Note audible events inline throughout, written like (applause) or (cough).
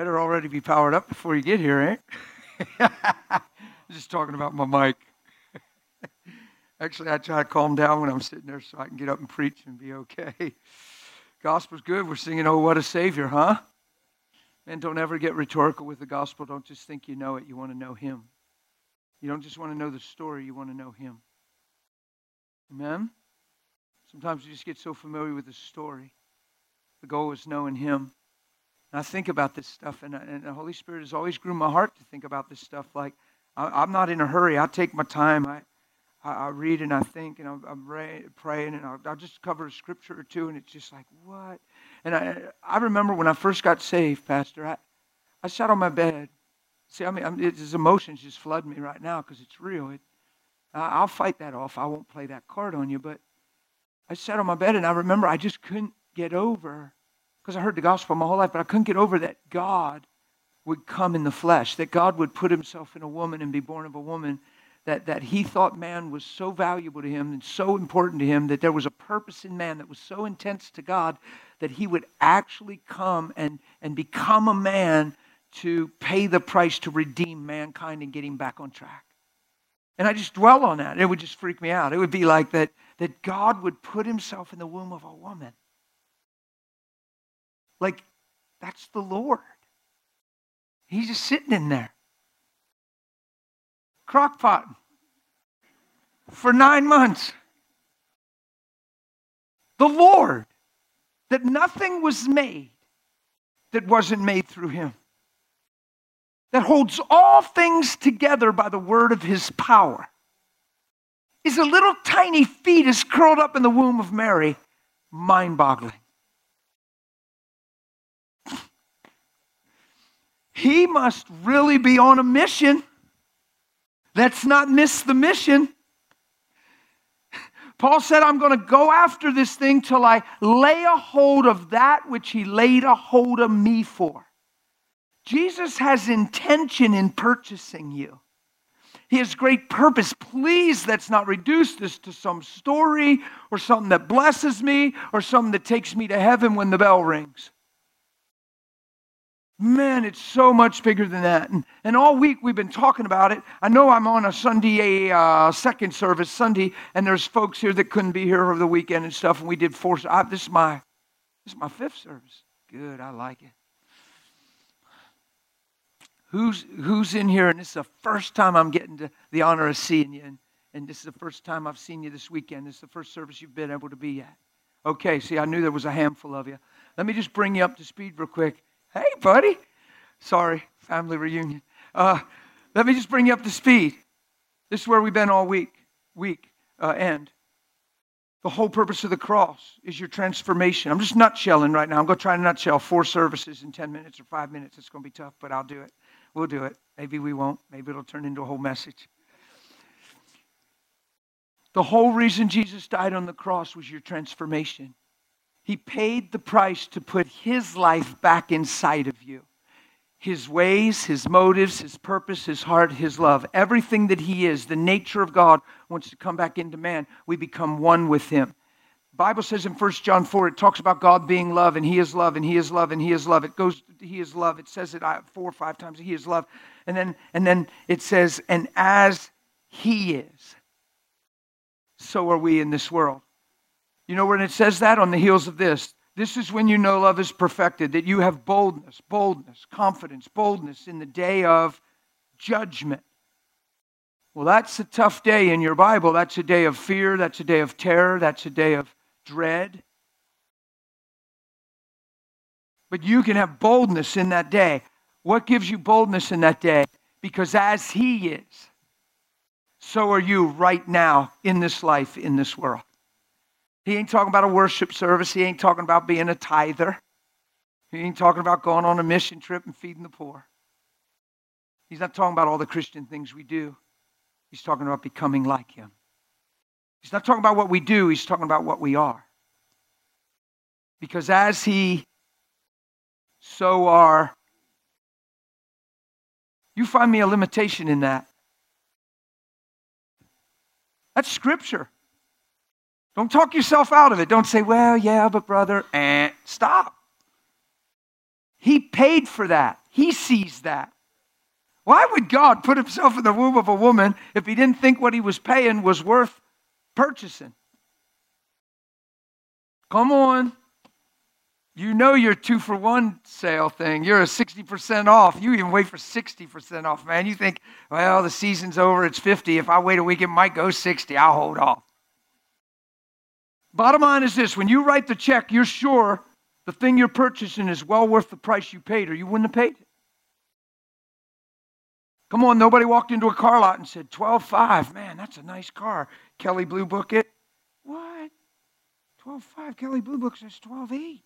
Better already be powered up before you get here, eh? (laughs) Just talking about my mic. (laughs) Actually, I try to calm down when I'm sitting there so I can get up and preach and be okay. (laughs) Gospel's good. We're singing, Oh, what a Savior, huh? And don't ever get rhetorical with the gospel. Don't just think you know it. You want to know Him. You don't just want to know the story, you want to know Him. Amen? Sometimes you just get so familiar with the story. The goal is knowing Him. And I think about this stuff, and, and the Holy Spirit has always grew my heart to think about this stuff. Like, I, am not in a hurry. I take my time. I, I, I read and I think, and I'm, I'm praying, and I'll, I'll, just cover a scripture or two, and it's just like, what? And I, I remember when I first got saved, Pastor, I, I sat on my bed. See, I mean, I'm, it's, emotions just flood me right now because it's real. It, I'll fight that off. I won't play that card on you, but I sat on my bed, and I remember I just couldn't get over because I heard the gospel my whole life, but I couldn't get over that God would come in the flesh, that God would put himself in a woman and be born of a woman, that, that he thought man was so valuable to him and so important to him, that there was a purpose in man that was so intense to God that he would actually come and, and become a man to pay the price to redeem mankind and get him back on track. And I just dwell on that. It would just freak me out. It would be like that, that God would put himself in the womb of a woman like, that's the Lord. He's just sitting in there. Crockpot for nine months. The Lord, that nothing was made that wasn't made through him, that holds all things together by the word of his power, is a little tiny fetus curled up in the womb of Mary, mind boggling. He must really be on a mission. Let's not miss the mission. Paul said, I'm going to go after this thing till I lay a hold of that which he laid a hold of me for. Jesus has intention in purchasing you. He has great purpose. Please, let's not reduce this to some story or something that blesses me or something that takes me to heaven when the bell rings. Man, it's so much bigger than that. And, and all week we've been talking about it. I know I'm on a Sunday, a uh, second service Sunday, and there's folks here that couldn't be here over the weekend and stuff. And we did four. I, this is my, this is my fifth service. Good, I like it. Who's who's in here? And this is the first time I'm getting to the honor of seeing you. And, and this is the first time I've seen you this weekend. This is the first service you've been able to be at. Okay, see, I knew there was a handful of you. Let me just bring you up to speed real quick. Hey, buddy. Sorry, family reunion. Uh, let me just bring you up to speed. This is where we've been all week. Week uh, end. The whole purpose of the cross is your transformation. I'm just nutshelling right now. I'm going to try to nutshell four services in 10 minutes or five minutes. It's going to be tough, but I'll do it. We'll do it. Maybe we won't. Maybe it'll turn into a whole message. The whole reason Jesus died on the cross was your transformation. He paid the price to put his life back inside of you. His ways, his motives, his purpose, his heart, his love, everything that he is, the nature of God wants to come back into man. We become one with him. Bible says in 1 John 4, it talks about God being love, and He is love, and He is love, and He is love. It goes, He is love. It says it uh, four or five times, He is love. And then, and then it says, and as He is, so are we in this world. You know when it says that? On the heels of this. This is when you know love is perfected, that you have boldness, boldness, confidence, boldness in the day of judgment. Well, that's a tough day in your Bible. That's a day of fear. That's a day of terror. That's a day of dread. But you can have boldness in that day. What gives you boldness in that day? Because as He is, so are you right now in this life, in this world. He ain't talking about a worship service. He ain't talking about being a tither. He ain't talking about going on a mission trip and feeding the poor. He's not talking about all the Christian things we do. He's talking about becoming like him. He's not talking about what we do, he's talking about what we are. Because as he, so are. You find me a limitation in that. That's scripture. Don't talk yourself out of it. Don't say, well, yeah, but brother, eh. Stop. He paid for that. He sees that. Why would God put himself in the womb of a woman if he didn't think what he was paying was worth purchasing? Come on. You know your two for one sale thing. You're a 60% off. You even wait for 60% off, man. You think, well, the season's over, it's 50. If I wait a week, it might go 60. I'll hold off. Bottom line is this when you write the check, you're sure the thing you're purchasing is well worth the price you paid, or you wouldn't have paid it. Come on, nobody walked into a car lot and said, 12.5. Man, that's a nice car. Kelley Blue Book it. What? 12.5. Kelley Blue Book says 12.8.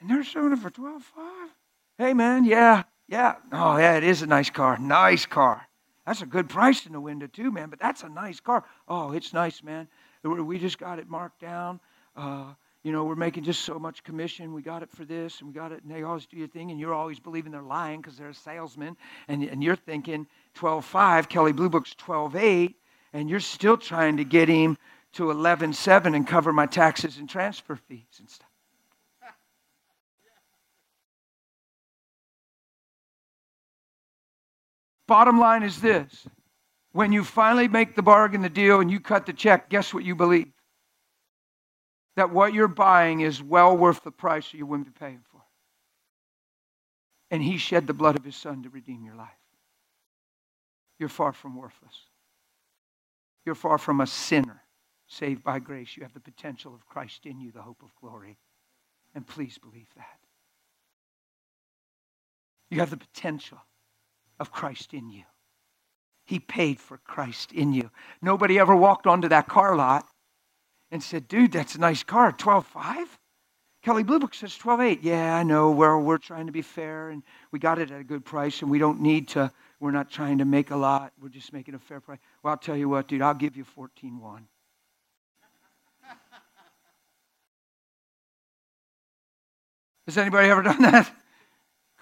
And they're selling it for 12.5. Hey, man, yeah, yeah. Oh, yeah, it is a nice car. Nice car. That's a good price in the window, too, man, but that's a nice car. Oh, it's nice, man. We just got it marked down. Uh, you know, we're making just so much commission. We got it for this and we got it. And they always do your thing. And you're always believing they're lying because they're a salesman. And, and you're thinking 12.5, Kelley Blue Book's 12.8. And you're still trying to get him to 11.7 and cover my taxes and transfer fees and stuff. Bottom line is this when you finally make the bargain, the deal, and you cut the check, guess what you believe? That what you're buying is well worth the price you wouldn't be paying for. And He shed the blood of His Son to redeem your life. You're far from worthless. You're far from a sinner saved by grace. You have the potential of Christ in you, the hope of glory. And please believe that. You have the potential of Christ in you. He paid for Christ in you. Nobody ever walked onto that car lot and said, dude, that's a nice car, 12.5? Kelley Blue Book says 12.8. Yeah, I know. Well, we're trying to be fair and we got it at a good price and we don't need to, we're not trying to make a lot. We're just making a fair price. Well, I'll tell you what, dude, I'll give you 14.1. (laughs) Has anybody ever done that?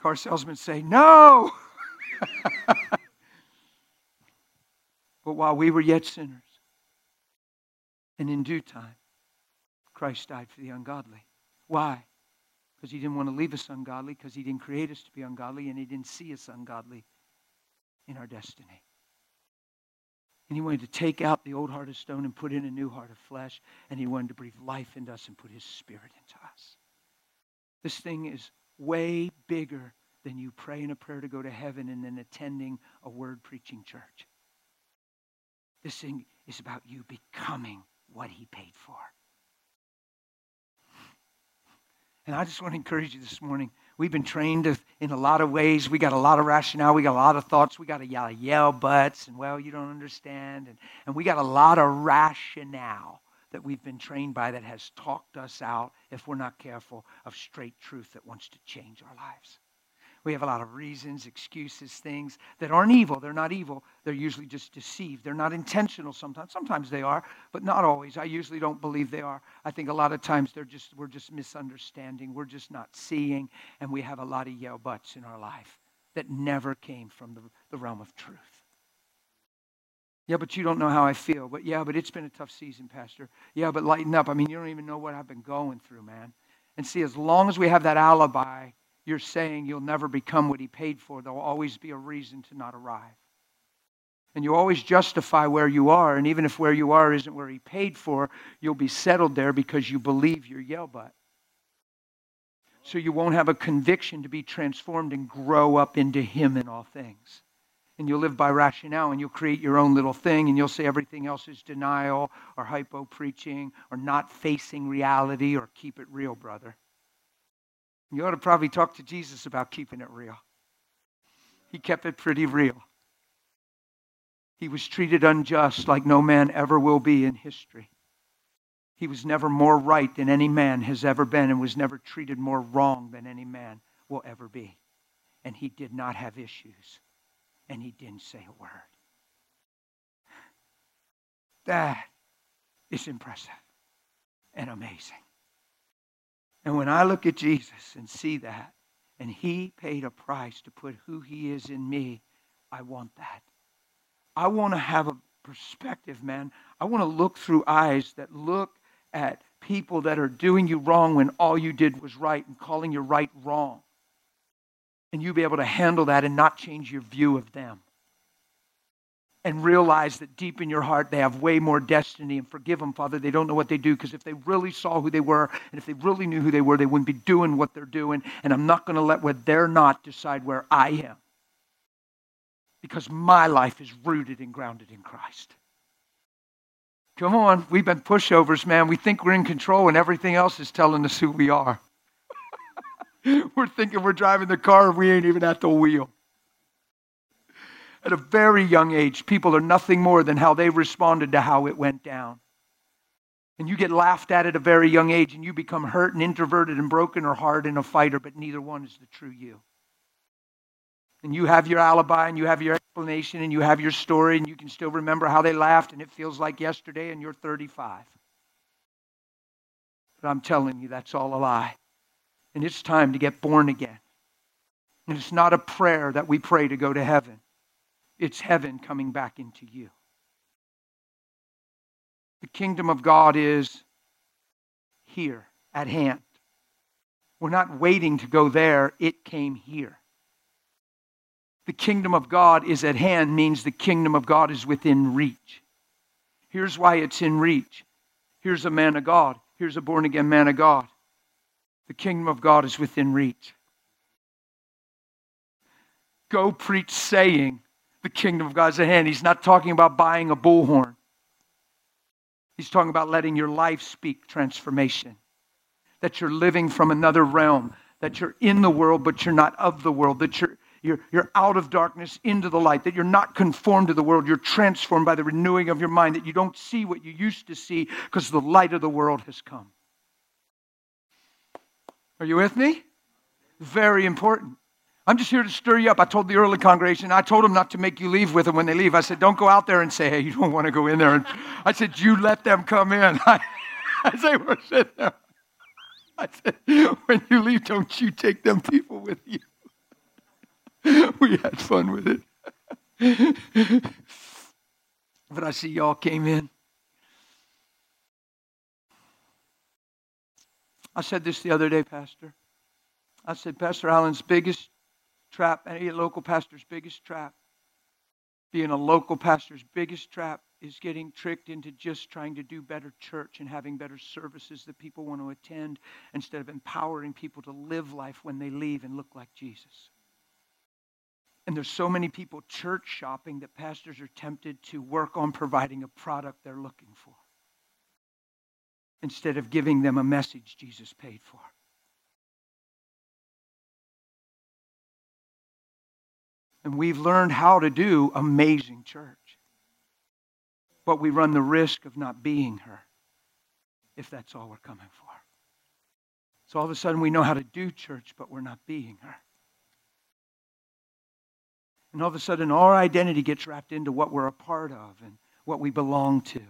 Car salesmen say, no. (laughs) but while we were yet sinners, and in due time, Christ died for the ungodly. Why? Because he didn't want to leave us ungodly, because he didn't create us to be ungodly, and he didn't see us ungodly in our destiny. And he wanted to take out the old heart of stone and put in a new heart of flesh, and he wanted to breathe life into us and put his spirit into us. This thing is way bigger than you praying a prayer to go to heaven and then attending a word preaching church. This thing is about you becoming what he paid for. And I just want to encourage you this morning. We've been trained in a lot of ways. We got a lot of rationale. We got a lot of thoughts. We got a yell, yell butts and, well, you don't understand. And, and we got a lot of rationale that we've been trained by that has talked us out, if we're not careful, of straight truth that wants to change our lives. We have a lot of reasons, excuses, things that aren't evil. They're not evil. They're usually just deceived. They're not intentional sometimes. Sometimes they are, but not always. I usually don't believe they are. I think a lot of times they're just we're just misunderstanding. We're just not seeing, and we have a lot of yell butts in our life that never came from the, the realm of truth. Yeah, but you don't know how I feel. But yeah, but it's been a tough season, Pastor. Yeah, but lighten up. I mean, you don't even know what I've been going through, man. And see, as long as we have that alibi, you're saying you'll never become what he paid for. There'll always be a reason to not arrive. And you always justify where you are, and even if where you are isn't where he paid for, you'll be settled there because you believe you're yell butt. So you won't have a conviction to be transformed and grow up into him in all things. And you'll live by rationale and you'll create your own little thing and you'll say everything else is denial or hypo preaching or not facing reality or keep it real, brother. You ought to probably talk to Jesus about keeping it real. He kept it pretty real. He was treated unjust like no man ever will be in history. He was never more right than any man has ever been and was never treated more wrong than any man will ever be. And he did not have issues. And he didn't say a word. That is impressive and amazing. And when I look at Jesus and see that, and he paid a price to put who he is in me, I want that. I want to have a perspective, man. I want to look through eyes that look at people that are doing you wrong when all you did was right and calling your right wrong. And you be able to handle that and not change your view of them. And realize that deep in your heart they have way more destiny and forgive them, Father. They don't know what they do because if they really saw who they were and if they really knew who they were, they wouldn't be doing what they're doing. And I'm not going to let what they're not decide where I am because my life is rooted and grounded in Christ. Come on, we've been pushovers, man. We think we're in control and everything else is telling us who we are. (laughs) we're thinking we're driving the car and we ain't even at the wheel. At a very young age, people are nothing more than how they responded to how it went down. And you get laughed at at a very young age and you become hurt and introverted and broken or hard and a fighter, but neither one is the true you. And you have your alibi and you have your explanation and you have your story and you can still remember how they laughed and it feels like yesterday and you're 35. But I'm telling you, that's all a lie. And it's time to get born again. And it's not a prayer that we pray to go to heaven, it's heaven coming back into you. The kingdom of God is here at hand. We're not waiting to go there, it came here. The kingdom of God is at hand means the kingdom of God is within reach. Here's why it's in reach. Here's a man of God. Here's a born again man of God. The kingdom of God is within reach. Go preach saying the kingdom of God's at hand. He's not talking about buying a bullhorn. He's talking about letting your life speak transformation. That you're living from another realm. That you're in the world, but you're not of the world. That you're you're, you're out of darkness into the light, that you're not conformed to the world, you're transformed by the renewing of your mind, that you don't see what you used to see because the light of the world has come. Are you with me? Very important. I'm just here to stir you up. I told the early congregation, I told them not to make you leave with them when they leave. I said, don't go out there and say, hey, you don't want to go in there. And I said, you let them come in. (laughs) I, I say, we're sitting there. I said, when you leave, don't you take them people with you. (laughs) we had fun with it. (laughs) but I see y'all came in. I said this the other day, Pastor. I said, Pastor Allen's biggest trap, any local pastor's biggest trap, being a local pastor's biggest trap is getting tricked into just trying to do better church and having better services that people want to attend instead of empowering people to live life when they leave and look like Jesus. And there's so many people church shopping that pastors are tempted to work on providing a product they're looking for instead of giving them a message Jesus paid for. And we've learned how to do amazing church. But we run the risk of not being her if that's all we're coming for. So all of a sudden we know how to do church, but we're not being her. And all of a sudden, our identity gets wrapped into what we're a part of and what we belong to.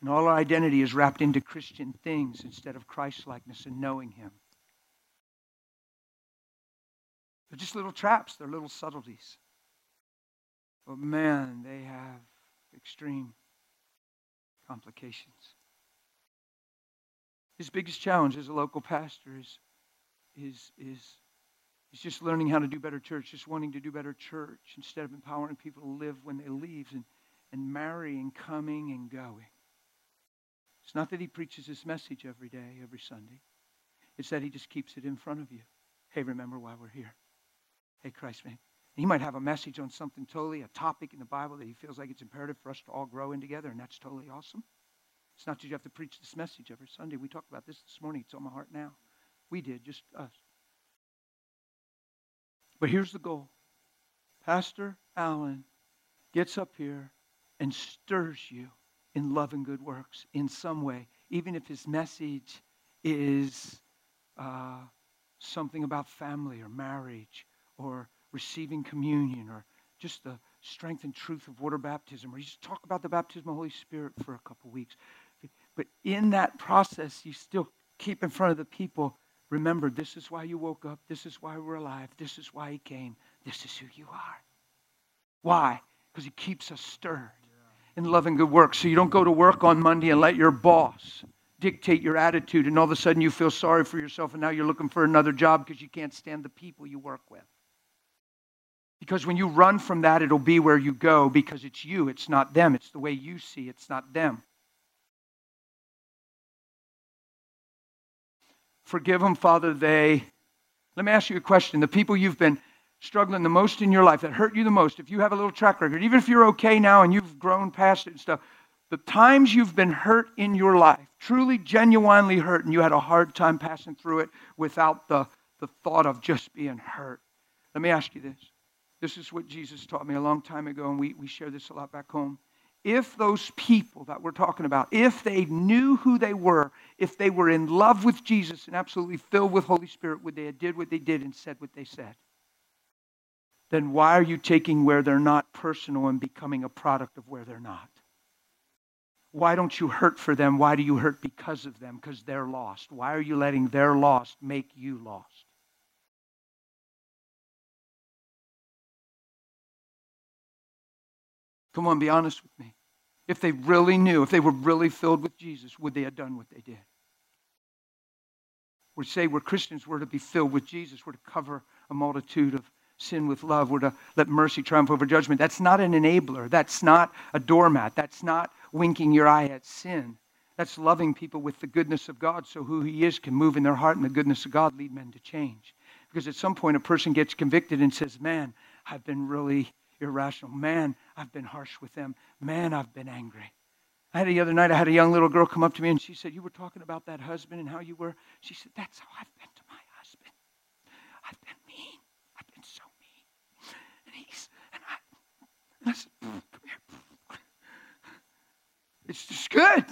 And all our identity is wrapped into Christian things instead of Christ-likeness and knowing Him. They're just little traps. They're little subtleties. But man, they have extreme complications. His biggest challenge as a local pastor is, is, is He's just learning how to do better church, just wanting to do better church instead of empowering people to live when they leave and, and marrying, coming and going. It's not that he preaches this message every day, every Sunday. It's that he just keeps it in front of you. Hey, remember why we're here. Hey, Christ, man. He might have a message on something totally, a topic in the Bible that he feels like it's imperative for us to all grow in together, and that's totally awesome. It's not that you have to preach this message every Sunday. We talked about this this morning. It's on my heart now. We did, just us. But here's the goal Pastor Allen gets up here and stirs you in love and good works in some way, even if his message is uh, something about family or marriage or receiving communion or just the strength and truth of water baptism, or you just talk about the baptism of the Holy Spirit for a couple weeks. But in that process, you still keep in front of the people Remember, this is why you woke up. This is why we're alive. This is why he came. This is who you are. Why? Because he keeps us stirred in love and good work. So you don't go to work on Monday and let your boss dictate your attitude, and all of a sudden you feel sorry for yourself, and now you're looking for another job because you can't stand the people you work with. Because when you run from that, it'll be where you go because it's you, it's not them. It's the way you see, it's not them. Forgive them, Father, they. Let me ask you a question. The people you've been struggling the most in your life, that hurt you the most, if you have a little track record, even if you're okay now and you've grown past it and stuff, the times you've been hurt in your life, truly, genuinely hurt, and you had a hard time passing through it without the, the thought of just being hurt. Let me ask you this. This is what Jesus taught me a long time ago, and we, we share this a lot back home. If those people that we're talking about, if they knew who they were, if they were in love with Jesus and absolutely filled with Holy Spirit, would they have did what they did and said what they said? Then why are you taking where they're not personal and becoming a product of where they're not? Why don't you hurt for them? Why do you hurt because of them? Because they're lost. Why are you letting their lost make you lost? Come on, be honest with me. If they really knew, if they were really filled with Jesus, would they have done what they did? We say we're Christians, we're to be filled with Jesus, we're to cover a multitude of sin with love, we're to let mercy triumph over judgment. That's not an enabler, that's not a doormat, that's not winking your eye at sin. That's loving people with the goodness of God so who He is can move in their heart and the goodness of God lead men to change. Because at some point, a person gets convicted and says, Man, I've been really irrational. Man, I've been harsh with them. Man, I've been angry. I had the other night, I had a young little girl come up to me and she said, You were talking about that husband and how you were. She said, That's how I've been to my husband. I've been mean. I've been so mean. And he's, and I, and I said, Come here. It's just good.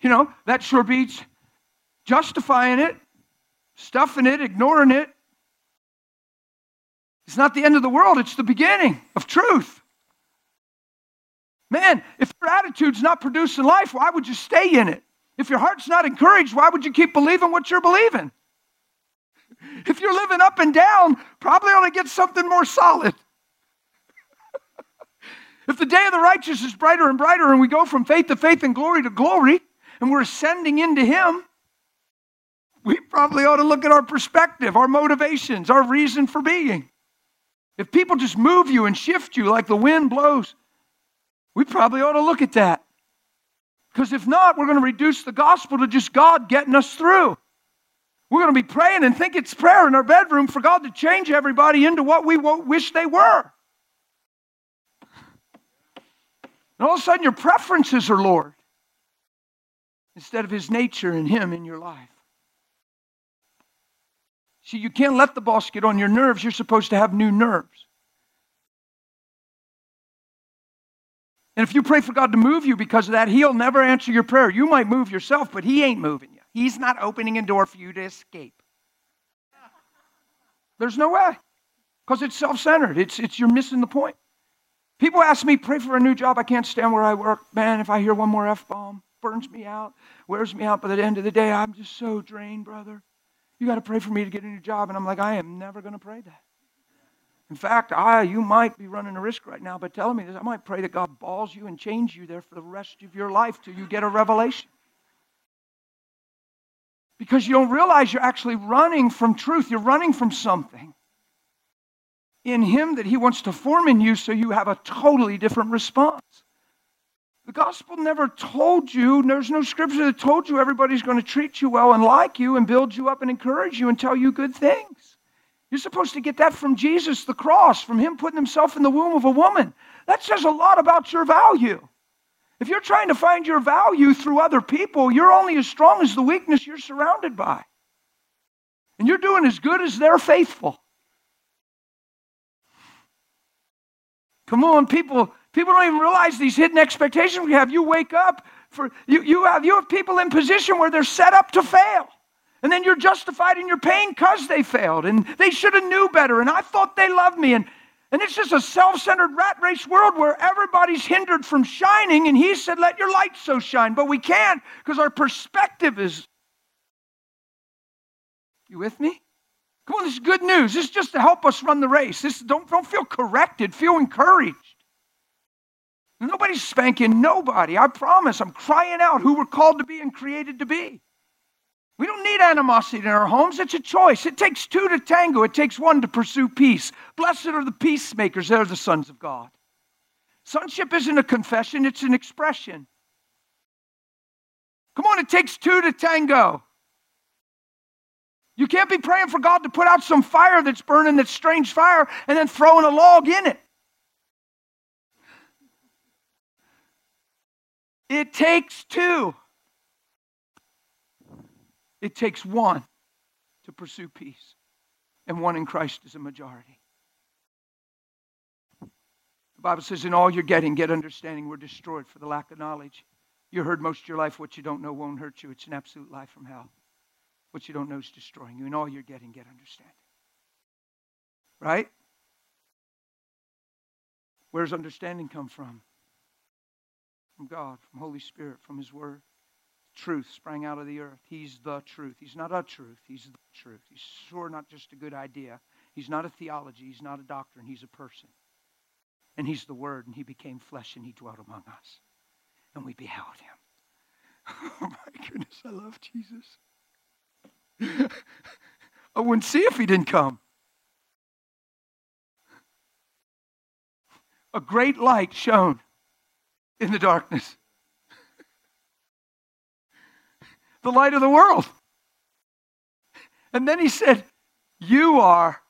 You know, that sure beats justifying it, stuffing it, ignoring it. It's not the end of the world, it's the beginning of truth. Man, if your attitude's not producing life, why would you stay in it? If your heart's not encouraged, why would you keep believing what you're believing? (laughs) If you're living up and down, probably ought to get something more solid. (laughs) If the day of the righteous is brighter and brighter, and we go from faith to faith and glory to glory, and we're ascending into Him, we probably ought to look at our perspective, our motivations, our reason for being. If people just move you and shift you like the wind blows, we probably ought to look at that. Because if not, we're going to reduce the gospel to just God getting us through. We're going to be praying and think it's prayer in our bedroom for God to change everybody into what we wish they were. And all of a sudden, your preferences are Lord instead of His nature and Him in your life. See, you can't let the boss get on your nerves. You're supposed to have new nerves. And if you pray for God to move you because of that, He'll never answer your prayer. You might move yourself, but He ain't moving you. He's not opening a door for you to escape. There's no way because it's self centered. It's, it's, you're missing the point. People ask me, pray for a new job. I can't stand where I work. Man, if I hear one more F bomb, burns me out, wears me out. By the end of the day, I'm just so drained, brother. You got to pray for me to get a new job. And I'm like, I am never going to pray that. In fact, I, you might be running a risk right now by telling me this. I might pray that God balls you and change you there for the rest of your life till you get a revelation. Because you don't realize you're actually running from truth. You're running from something in Him that He wants to form in you so you have a totally different response. The gospel never told you, there's no scripture that told you everybody's going to treat you well and like you and build you up and encourage you and tell you good things. You're supposed to get that from Jesus, the cross, from Him putting Himself in the womb of a woman. That says a lot about your value. If you're trying to find your value through other people, you're only as strong as the weakness you're surrounded by. And you're doing as good as they're faithful. Come on, people. People don't even realize these hidden expectations we have. You wake up for you, you have you have people in position where they're set up to fail. And then you're justified in your pain because they failed. And they should have knew better. And I thought they loved me. And, and it's just a self-centered rat race world where everybody's hindered from shining. And he said, let your light so shine. But we can't because our perspective is. You with me? Come on, this is good news. This is just to help us run the race. This don't, don't feel corrected, feel encouraged. Nobody's spanking nobody. I promise. I'm crying out who we're called to be and created to be. We don't need animosity in our homes. It's a choice. It takes two to tango, it takes one to pursue peace. Blessed are the peacemakers, they're the sons of God. Sonship isn't a confession, it's an expression. Come on, it takes two to tango. You can't be praying for God to put out some fire that's burning, that strange fire, and then throwing a log in it. It takes two. It takes one to pursue peace, and one in Christ is a majority. The Bible says, In all you're getting, get understanding. We're destroyed for the lack of knowledge. You heard most of your life what you don't know won't hurt you. It's an absolute lie from hell. What you don't know is destroying you. In all you're getting, get understanding. Right? Where does understanding come from? From God, from Holy Spirit, from His Word. Truth sprang out of the earth. He's the truth. He's not a truth. He's the truth. He's sure not just a good idea. He's not a theology. He's not a doctrine. He's a person. And He's the Word, and He became flesh, and He dwelt among us and we beheld him. (laughs) Oh my goodness, I love Jesus. (laughs) I wouldn't see if he didn't come. A great light shone in the darkness. the light of the world. And then he said, You are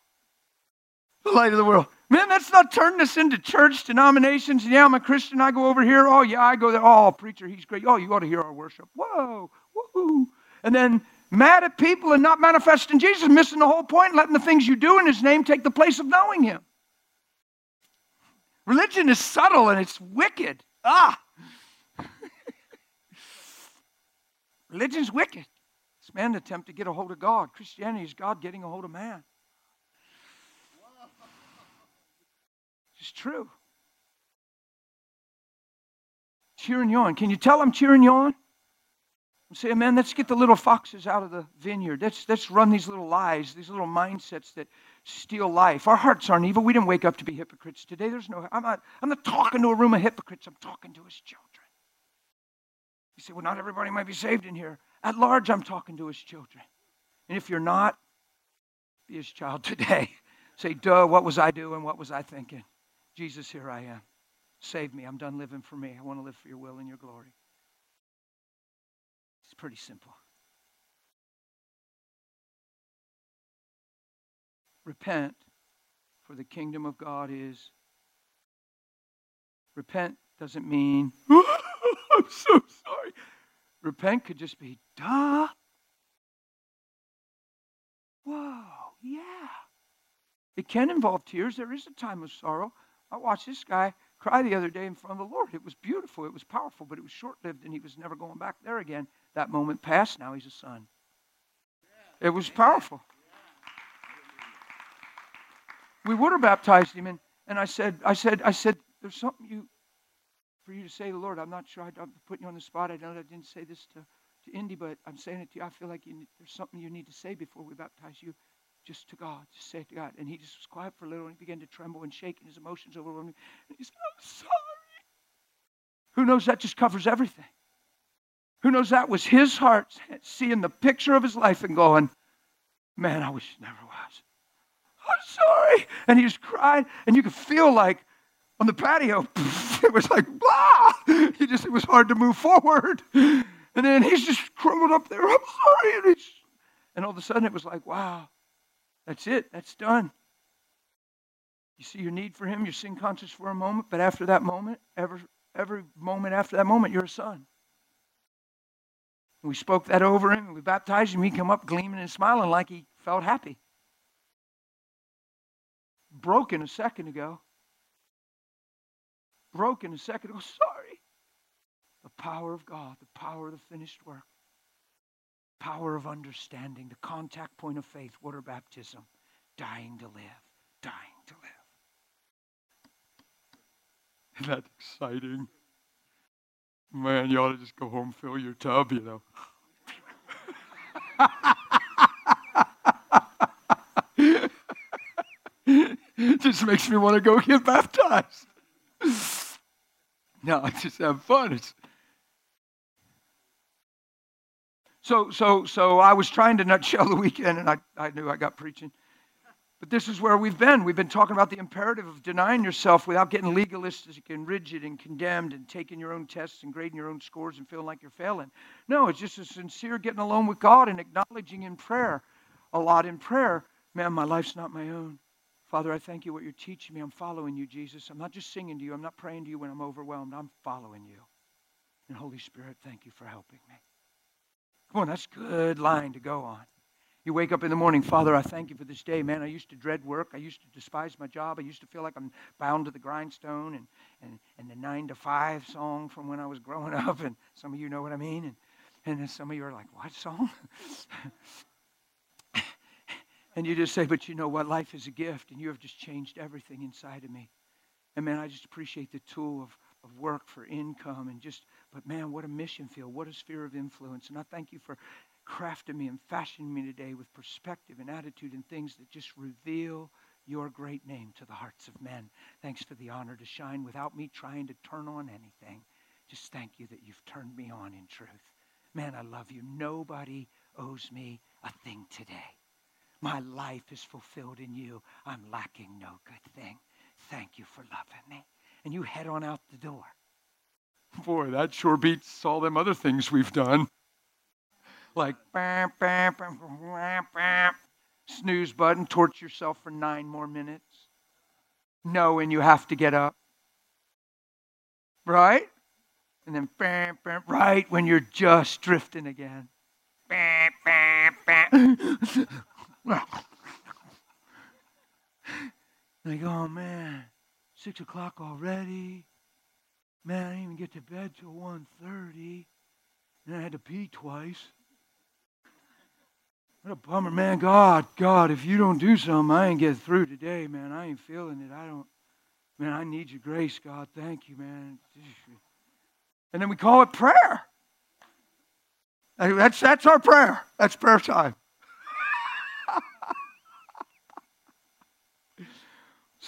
the light of the world. Man, that's not turning us into church denominations. Yeah, I'm a Christian. I go over here. Oh, yeah, I go there. Oh, preacher, he's great. Oh, you ought to hear our worship. Whoa, woohoo. And then mad at people and not manifesting Jesus, missing the whole point, letting the things you do in his name take the place of knowing him. Religion is subtle and it's wicked. Ah! (laughs) Religion's wicked. It's man's attempt to get a hold of God. Christianity is God getting a hold of man. It's true. Cheering you on. Can you tell I'm cheering you on? I'm saying, man, let's get the little foxes out of the vineyard. Let's, let's run these little lies, these little mindsets that steal life. Our hearts aren't evil. We didn't wake up to be hypocrites today. There's no, I'm not, I'm not talking to a room of hypocrites. I'm talking to his children. You say, well, not everybody might be saved in here. At large, I'm talking to his children. And if you're not, be his child (laughs) today. Say, duh, what was I doing? What was I thinking? Jesus, here I am. Save me. I'm done living for me. I want to live for your will and your glory. It's pretty simple. Repent, for the kingdom of God is. Repent doesn't mean, (laughs) I'm so sorry. Repent could just be, duh. Whoa, yeah. It can involve tears. There is a time of sorrow. I watched this guy cry the other day in front of the Lord. It was beautiful, it was powerful, but it was short lived, and he was never going back there again. That moment passed. Now he's a son. It was powerful. We would have baptized him, and, and I said, I said, I said, there's something you for you to say to the Lord. I'm not sure I'm putting you on the spot. I know I didn't say this to, to Indy, but I'm saying it to you. I feel like you, there's something you need to say before we baptize you just to God. Just say it to God. And he just was quiet for a little and he began to tremble and shake and his emotions overwhelmed. And he said, I'm sorry. Who knows that just covers everything? Who knows that was his heart seeing the picture of his life and going, Man, I wish never was. I'm sorry. And he just cried, and you could feel like on the patio, (laughs) it was like blah. He just it was hard to move forward. And then he's just crumbled up there. I'm sorry. And, and all of a sudden it was like, wow, that's it. That's done. You see your need for him, you're sin conscious for a moment, but after that moment, every, every moment after that moment, you're a son. And we spoke that over him, and we baptized him. He come up gleaming and smiling like he felt happy. Broken a second ago. Broken a second ago. (laughs) Sorry. The power of God, the power of the finished work power of understanding, the contact point of faith, water baptism, dying to live, dying to live. (laughs) Isn't that exciting? Man, you ought to just go home, fill your tub, you know. (laughs) just makes me want to go get baptized. (laughs) No, I just have fun. It's, so, so, so I was trying to nutshell the weekend, and I, I knew I got preaching. But this is where we've been. We've been talking about the imperative of denying yourself without getting legalistic and rigid and condemned and taking your own tests and grading your own scores and feeling like you're failing. No, it's just a sincere getting alone with God and acknowledging in prayer, a lot in prayer, man, my life's not my own. Father, I thank you what you're teaching me. I'm following you, Jesus. I'm not just singing to you. I'm not praying to you when I'm overwhelmed. I'm following you. And Holy Spirit, thank you for helping me. Come on, that's a good line to go on. You wake up in the morning, Father, I thank you for this day. Man, I used to dread work. I used to despise my job. I used to feel like I'm bound to the grindstone and, and, and the nine to five song from when I was growing (laughs) up. And some of you know what I mean. And, and some of you are like, what song? (laughs) and you just say, but you know what? Life is a gift, and you have just changed everything inside of me. And man, I just appreciate the tool of, of work for income and just, but man, what a mission field, what a sphere of influence. And I thank you for crafting me and fashioning me today with perspective and attitude and things that just reveal your great name to the hearts of men. Thanks for the honor to shine without me trying to turn on anything. Just thank you that you've turned me on in truth. Man, I love you. Nobody owes me a thing today. My life is fulfilled in you. I'm lacking no good thing. Thank you for loving me. And you head on out the door. Boy, that sure beats all them other things we've done like bam, bam, bam, bam, bam, snooze button, torture yourself for nine more minutes, knowing you have to get up. Right? And then bam, bam, right when you're just drifting again. Bam, bam, bam. (laughs) like, oh man, six o'clock already. Man, I didn't even get to bed till 1.30. And I had to pee twice. What a bummer, man. God, God, if you don't do something, I ain't get through today, man. I ain't feeling it. I don't, man, I need your grace, God. Thank you, man. And then we call it prayer. That's, that's our prayer. That's prayer time.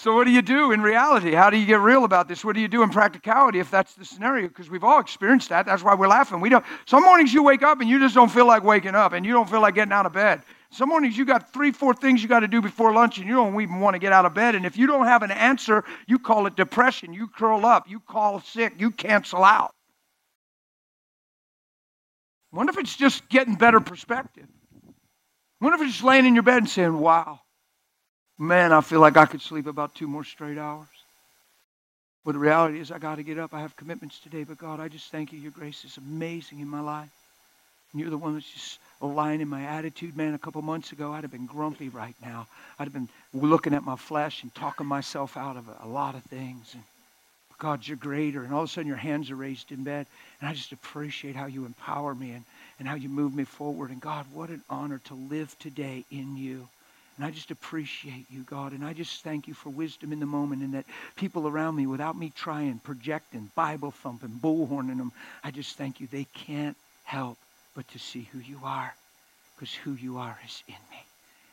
So, what do you do in reality? How do you get real about this? What do you do in practicality if that's the scenario? Because we've all experienced that. That's why we're laughing. We don't. Some mornings you wake up and you just don't feel like waking up, and you don't feel like getting out of bed. Some mornings you got three, four things you got to do before lunch, and you don't even want to get out of bed. And if you don't have an answer, you call it depression. You curl up. You call sick. You cancel out. Wonder if it's just getting better perspective. Wonder if it's just laying in your bed and saying, "Wow." Man, I feel like I could sleep about two more straight hours. But the reality is, I got to get up. I have commitments today. But God, I just thank you. Your grace is amazing in my life. And you're the one that's just aligning my attitude. Man, a couple months ago, I'd have been grumpy right now. I'd have been looking at my flesh and talking myself out of a lot of things. And God, you're greater. And all of a sudden, your hands are raised in bed. And I just appreciate how you empower me and, and how you move me forward. And God, what an honor to live today in you. And I just appreciate you, God. And I just thank you for wisdom in the moment and that people around me, without me trying, projecting, Bible thumping, bullhorning them, I just thank you. They can't help but to see who you are because who you are is in me.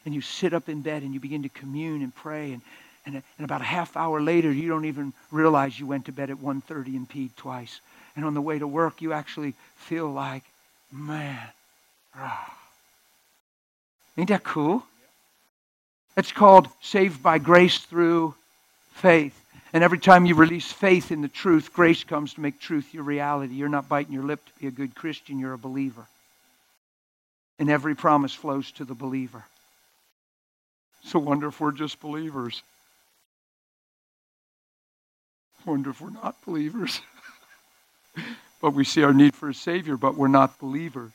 And you sit up in bed and you begin to commune and pray. And, and, and about a half hour later, you don't even realize you went to bed at 1.30 and peed twice. And on the way to work, you actually feel like, man, ah. Ain't that cool? It's called saved by grace through faith. And every time you release faith in the truth, grace comes to make truth your reality. You're not biting your lip to be a good Christian, you're a believer. And every promise flows to the believer. So wonder if we're just believers. Wonder if we're not believers. (laughs) but we see our need for a Savior, but we're not believers.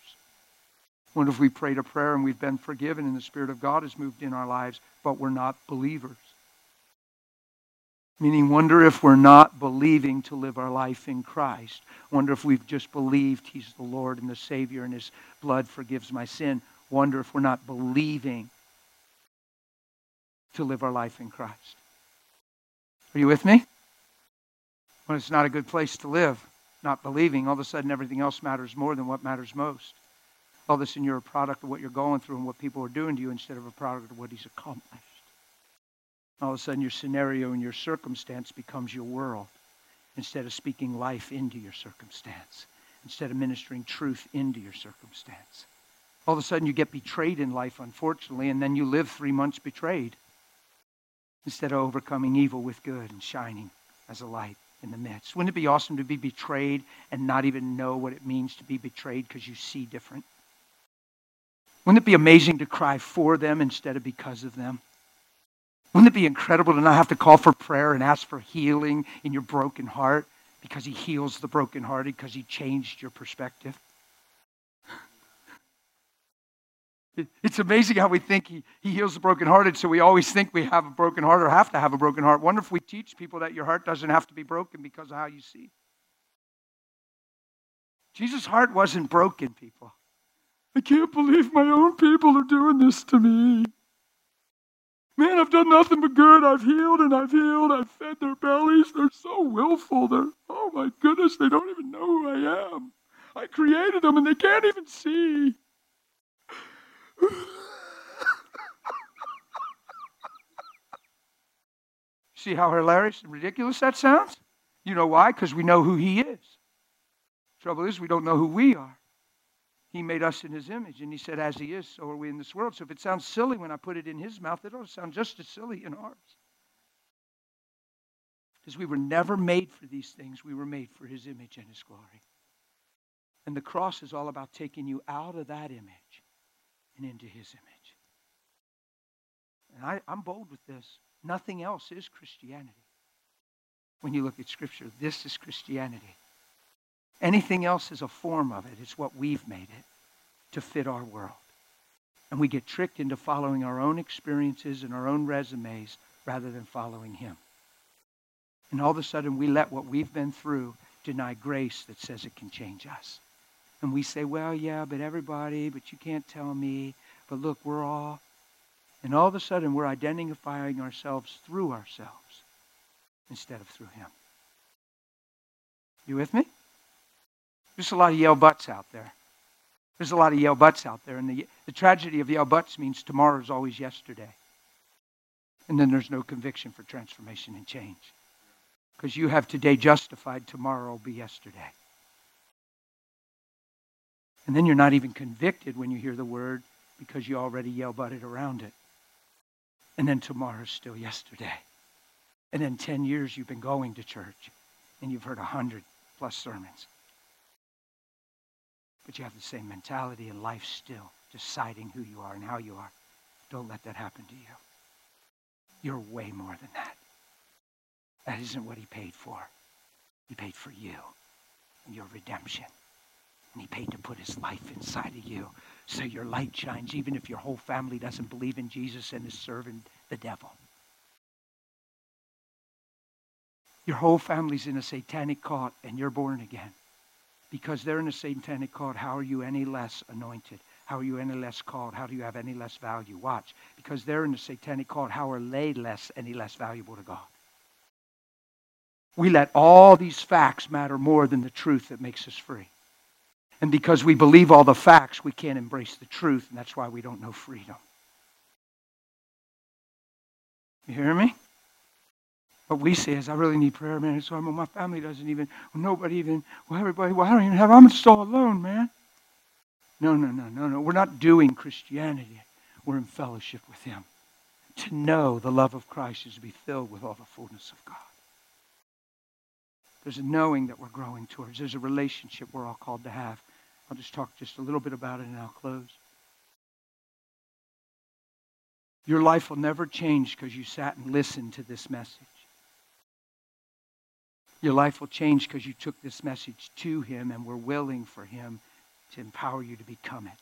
What if we prayed a prayer and we've been forgiven and the Spirit of God has moved in our lives, but we're not believers? Meaning, wonder if we're not believing to live our life in Christ. Wonder if we've just believed He's the Lord and the Savior and His blood forgives my sin. Wonder if we're not believing to live our life in Christ. Are you with me? When it's not a good place to live, not believing, all of a sudden everything else matters more than what matters most all of a sudden you're a product of what you're going through and what people are doing to you instead of a product of what he's accomplished. All of a sudden your scenario and your circumstance becomes your world. instead of speaking life into your circumstance, instead of ministering truth into your circumstance. All of a sudden, you get betrayed in life, unfortunately, and then you live three months betrayed instead of overcoming evil with good and shining as a light in the midst. Wouldn't it be awesome to be betrayed and not even know what it means to be betrayed because you see different? Wouldn't it be amazing to cry for them instead of because of them? Wouldn't it be incredible to not have to call for prayer and ask for healing in your broken heart because He heals the brokenhearted because He changed your perspective? It's amazing how we think he, he heals the brokenhearted, so we always think we have a broken heart or have to have a broken heart. Wonder if we teach people that your heart doesn't have to be broken because of how you see. Jesus' heart wasn't broken, people. I can't believe my own people are doing this to me. Man, I've done nothing but good. I've healed and I've healed. I've fed their bellies. They're so willful. They're, oh my goodness, they don't even know who I am. I created them and they can't even see. (laughs) See how hilarious and ridiculous that sounds? You know why? Because we know who He is. Trouble is, we don't know who we are. He made us in His image, and He said, As He is, so are we in this world. So if it sounds silly when I put it in His mouth, it ought to sound just as silly in ours. Because we were never made for these things, we were made for His image and His glory. And the cross is all about taking you out of that image and into His image. And I, I'm bold with this. Nothing else is Christianity. When you look at Scripture, this is Christianity. Anything else is a form of it. It's what we've made it to fit our world. And we get tricked into following our own experiences and our own resumes rather than following Him. And all of a sudden, we let what we've been through deny grace that says it can change us. And we say, well, yeah, but everybody, but you can't tell me. But look, we're all. And all of a sudden, we're identifying ourselves through ourselves instead of through Him. You with me? There's a lot of yell butts out there. There's a lot of yell butts out there. And the, the tragedy of yell butts means tomorrow is always yesterday. And then there's no conviction for transformation and change. Because you have today justified, tomorrow will be yesterday. And then you're not even convicted when you hear the word because you already yell butted around it. And then tomorrow's still yesterday. And then 10 years you've been going to church and you've heard 100 plus sermons. But you have the same mentality in life still, deciding who you are and how you are. Don't let that happen to you. You're way more than that. That isn't what he paid for. He paid for you and your redemption. And he paid to put his life inside of you so your light shines even if your whole family doesn't believe in Jesus and is serving the devil. Your whole family's in a satanic cult and you're born again. Because they're in a satanic cult, how are you any less anointed? How are you any less called? How do you have any less value? Watch. Because they're in the satanic cult, how are they less any less valuable to God? We let all these facts matter more than the truth that makes us free. And because we believe all the facts, we can't embrace the truth, and that's why we don't know freedom. You hear me? What we say is, I really need prayer, man. So my family doesn't even, well, nobody even, well, everybody, well, I don't even have, I'm just all alone, man. No, no, no, no, no. We're not doing Christianity. We're in fellowship with Him. To know the love of Christ is to be filled with all the fullness of God. There's a knowing that we're growing towards. There's a relationship we're all called to have. I'll just talk just a little bit about it and I'll close. Your life will never change because you sat and listened to this message. Your life will change because you took this message to Him and were willing for Him to empower you to become it.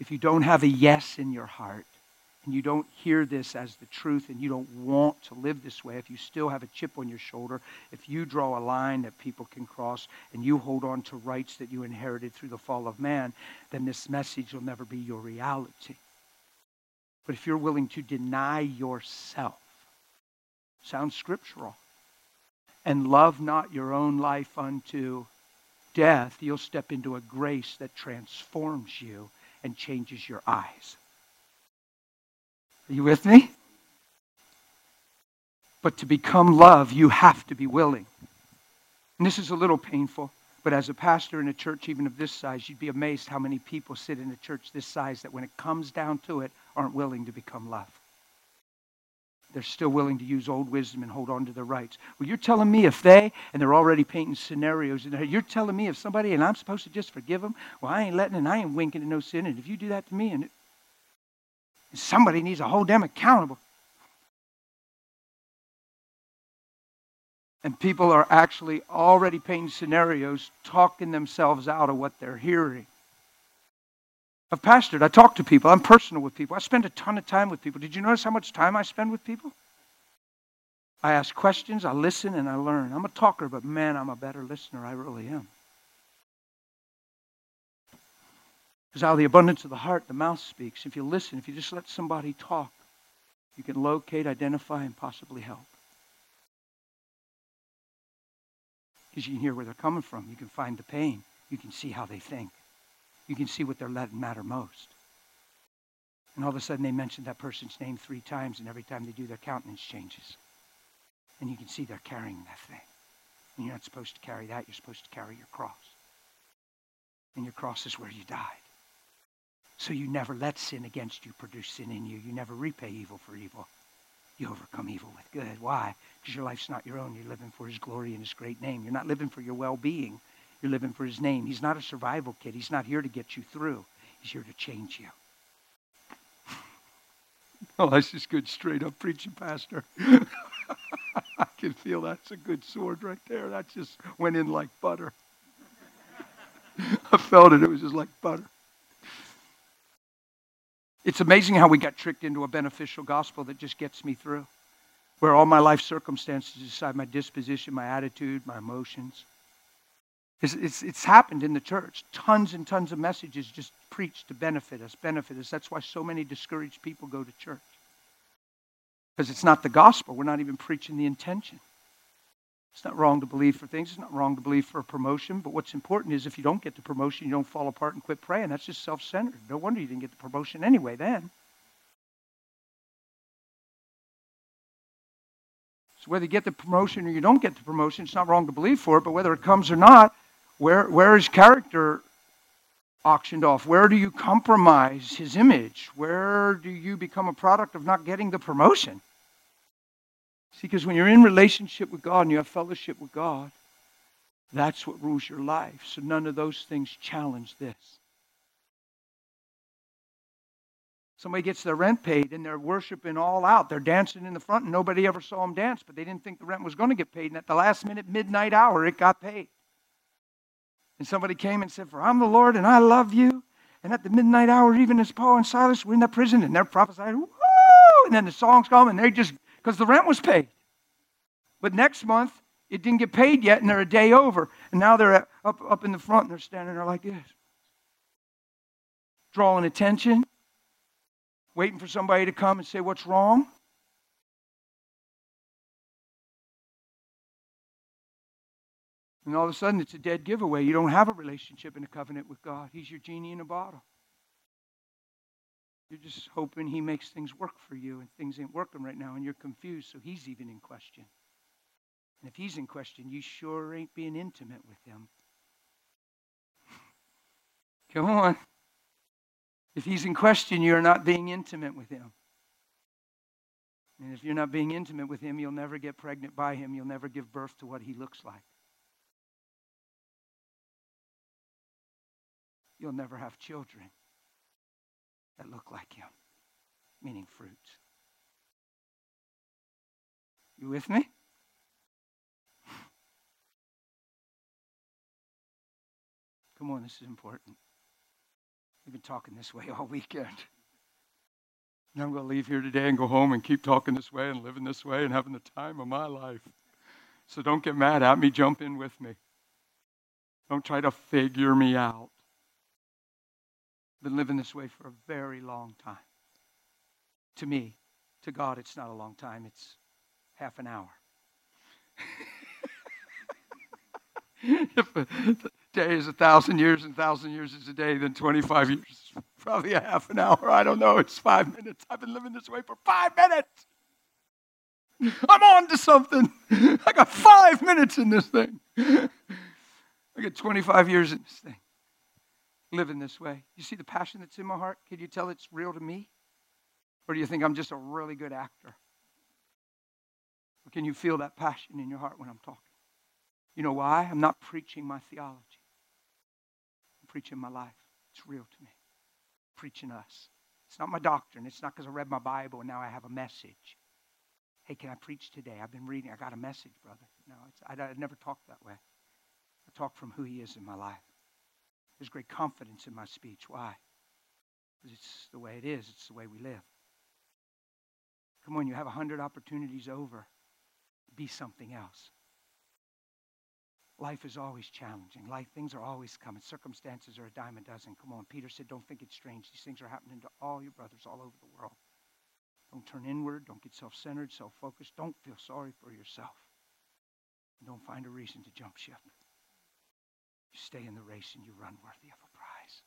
If you don't have a yes in your heart, and you don't hear this as the truth and you don't want to live this way, if you still have a chip on your shoulder, if you draw a line that people can cross and you hold on to rights that you inherited through the fall of man, then this message will never be your reality. But if you're willing to deny yourself, sounds scriptural, and love not your own life unto death, you'll step into a grace that transforms you and changes your eyes. Are you with me? But to become love, you have to be willing. And this is a little painful, but as a pastor in a church even of this size, you'd be amazed how many people sit in a church this size that when it comes down to it, aren't willing to become love. They're still willing to use old wisdom and hold on to their rights. Well, you're telling me if they, and they're already painting scenarios in there, you're telling me if somebody and I'm supposed to just forgive them, well, I ain't letting and I ain't winking at no sin. And if you do that to me, and, it, and somebody needs to hold them accountable. And people are actually already painting scenarios, talking themselves out of what they're hearing. I've pastored. I talk to people. I'm personal with people. I spend a ton of time with people. Did you notice how much time I spend with people? I ask questions, I listen, and I learn. I'm a talker, but man, I'm a better listener. I really am. Because out of the abundance of the heart, the mouth speaks. If you listen, if you just let somebody talk, you can locate, identify, and possibly help. Because you can hear where they're coming from. You can find the pain. You can see how they think you can see what they're letting matter most. And all of a sudden they mention that person's name three times, and every time they do, their countenance changes. And you can see they're carrying that thing. And you're not supposed to carry that, you're supposed to carry your cross. And your cross is where you died. So you never let sin against you produce sin in you. You never repay evil for evil. You overcome evil with good. Why? Because your life's not your own. You're living for his glory and his great name. You're not living for your well being. You're living for his name. He's not a survival kit. He's not here to get you through. He's here to change you. (laughs) Oh, that's just good straight up preaching, Pastor. (laughs) I can feel that's a good sword right there. That just went in like butter. (laughs) I felt it. It was just like butter. It's amazing how we got tricked into a beneficial gospel that just gets me through, where all my life circumstances decide my disposition, my attitude, my emotions. It's, it's, it's, happened in the church. Tons and tons of messages just preached to benefit us, benefit us. That's why so many discouraged people go to church. Because it's not the gospel. We're not even preaching the intention. It's not wrong to believe for things. It's not wrong to believe for a promotion. But what's important is if you don't get the promotion, you don't fall apart and quit praying. That's just self centered. No wonder you didn't get the promotion anyway then. So whether you get the promotion or you don't get the promotion, it's not wrong to believe for it. But whether it comes or not, where, where is character auctioned off? Where do you compromise his image? Where do you become a product of not getting the promotion? See, because when you're in relationship with God and you have fellowship with God, that's what rules your life. So none of those things challenge this. Somebody gets their rent paid and they're worshiping all out. They're dancing in the front and nobody ever saw them dance, but they didn't think the rent was going to get paid. And at the last minute, midnight hour, it got paid. And somebody came and said, For I'm the Lord and I love you. And at the midnight hour, even as Paul and Silas were in that prison and they're prophesying, woo! And then the songs come and they just, because the rent was paid. But next month, it didn't get paid yet and they're a day over. And now they're up, up in the front and they're standing there like this, drawing attention, waiting for somebody to come and say, What's wrong? And all of a sudden, it's a dead giveaway. You don't have a relationship and a covenant with God. He's your genie in a bottle. You're just hoping He makes things work for you, and things ain't working right now, and you're confused, so He's even in question. And if He's in question, you sure ain't being intimate with Him. (laughs) Come on. If He's in question, you're not being intimate with Him. And if you're not being intimate with Him, you'll never get pregnant by Him. You'll never give birth to what He looks like. You'll never have children that look like him, meaning fruits. You with me? Come on, this is important. We've been talking this way all weekend. And I'm going to leave here today and go home and keep talking this way and living this way and having the time of my life. So don't get mad at me. Jump in with me. Don't try to figure me out been living this way for a very long time. To me, to God, it's not a long time, it's half an hour. if (laughs) a day is a thousand years and a thousand years is a day, then 25 years is probably a half an hour. I don't know. It's five minutes. I've been living this way for five minutes. I'm on to something. I got five minutes in this thing. I got 25 years in this thing, living this way. You see the passion that's in my heart? Can you tell it's real to me? Or do you think I'm just a really good actor? Or can you feel that passion in your heart when I'm talking? You know why? I'm not preaching my theology. I'm preaching my life. It's real to me. I'm preaching us. It's not my doctrine. It's not because I read my Bible and now I have a message. Hey, can I preach today? I've been reading. I got a message, brother. No, I, I never talk that way. I talk from who He is in my life. There's great confidence in my speech. Why? Because it's the way it is. It's the way we live. Come on, you have a hundred opportunities over. Be something else. Life is always challenging. Life things are always coming. Circumstances are a dime a dozen. Come on, Peter said, don't think it's strange. These things are happening to all your brothers all over the world. Don't turn inward. Don't get self-centered, self-focused. Don't feel sorry for yourself. Don't find a reason to jump ship. You stay in the race and you run worthy of a prize.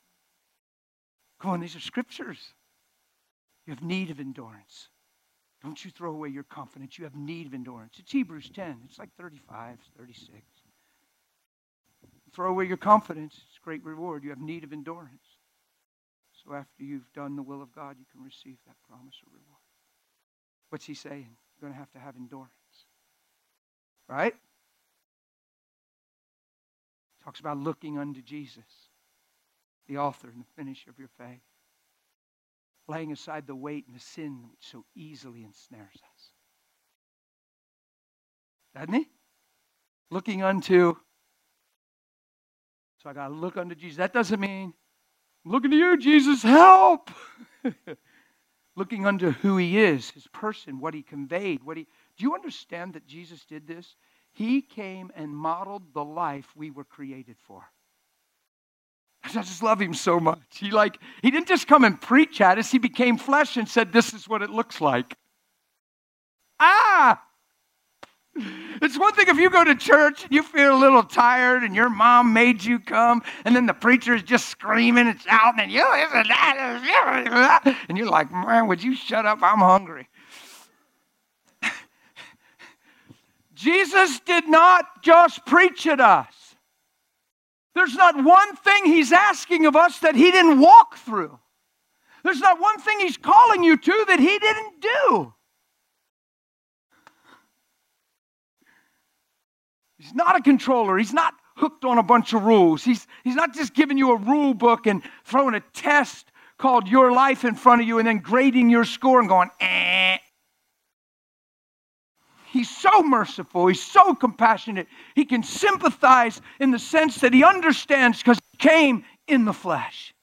Come on, these are scriptures. You have need of endurance. Don't you throw away your confidence. You have need of endurance. It's Hebrews 10. It's like 35, 36. Throw away your confidence. It's great reward. You have need of endurance. So after you've done the will of God, you can receive that promise or reward. What's he saying? You're going to have to have endurance. Right? Talks about looking unto Jesus, the author and the finisher of your faith laying aside the weight and the sin which so easily ensnares us. Doesn't he? Looking unto. So I got to look unto Jesus. That doesn't mean, looking to you, Jesus, help. (laughs) looking unto who he is, his person, what he conveyed, what he. Do you understand that Jesus did this? He came and modeled the life we were created for. I just love him so much. He like he didn't just come and preach at us, he became flesh and said, This is what it looks like. Ah! It's one thing if you go to church and you feel a little tired and your mom made you come, and then the preacher is just screaming and shouting, and you and you're like, man, would you shut up? I'm hungry. Jesus did not just preach at us. There's not one thing he's asking of us that he didn't walk through. There's not one thing he's calling you to that he didn't do. He's not a controller. He's not hooked on a bunch of rules. He's, he's not just giving you a rule book and throwing a test called Your Life in front of you and then grading your score and going, eh. He's so merciful. He's so compassionate. He can sympathize in the sense that he understands because he came in the flesh.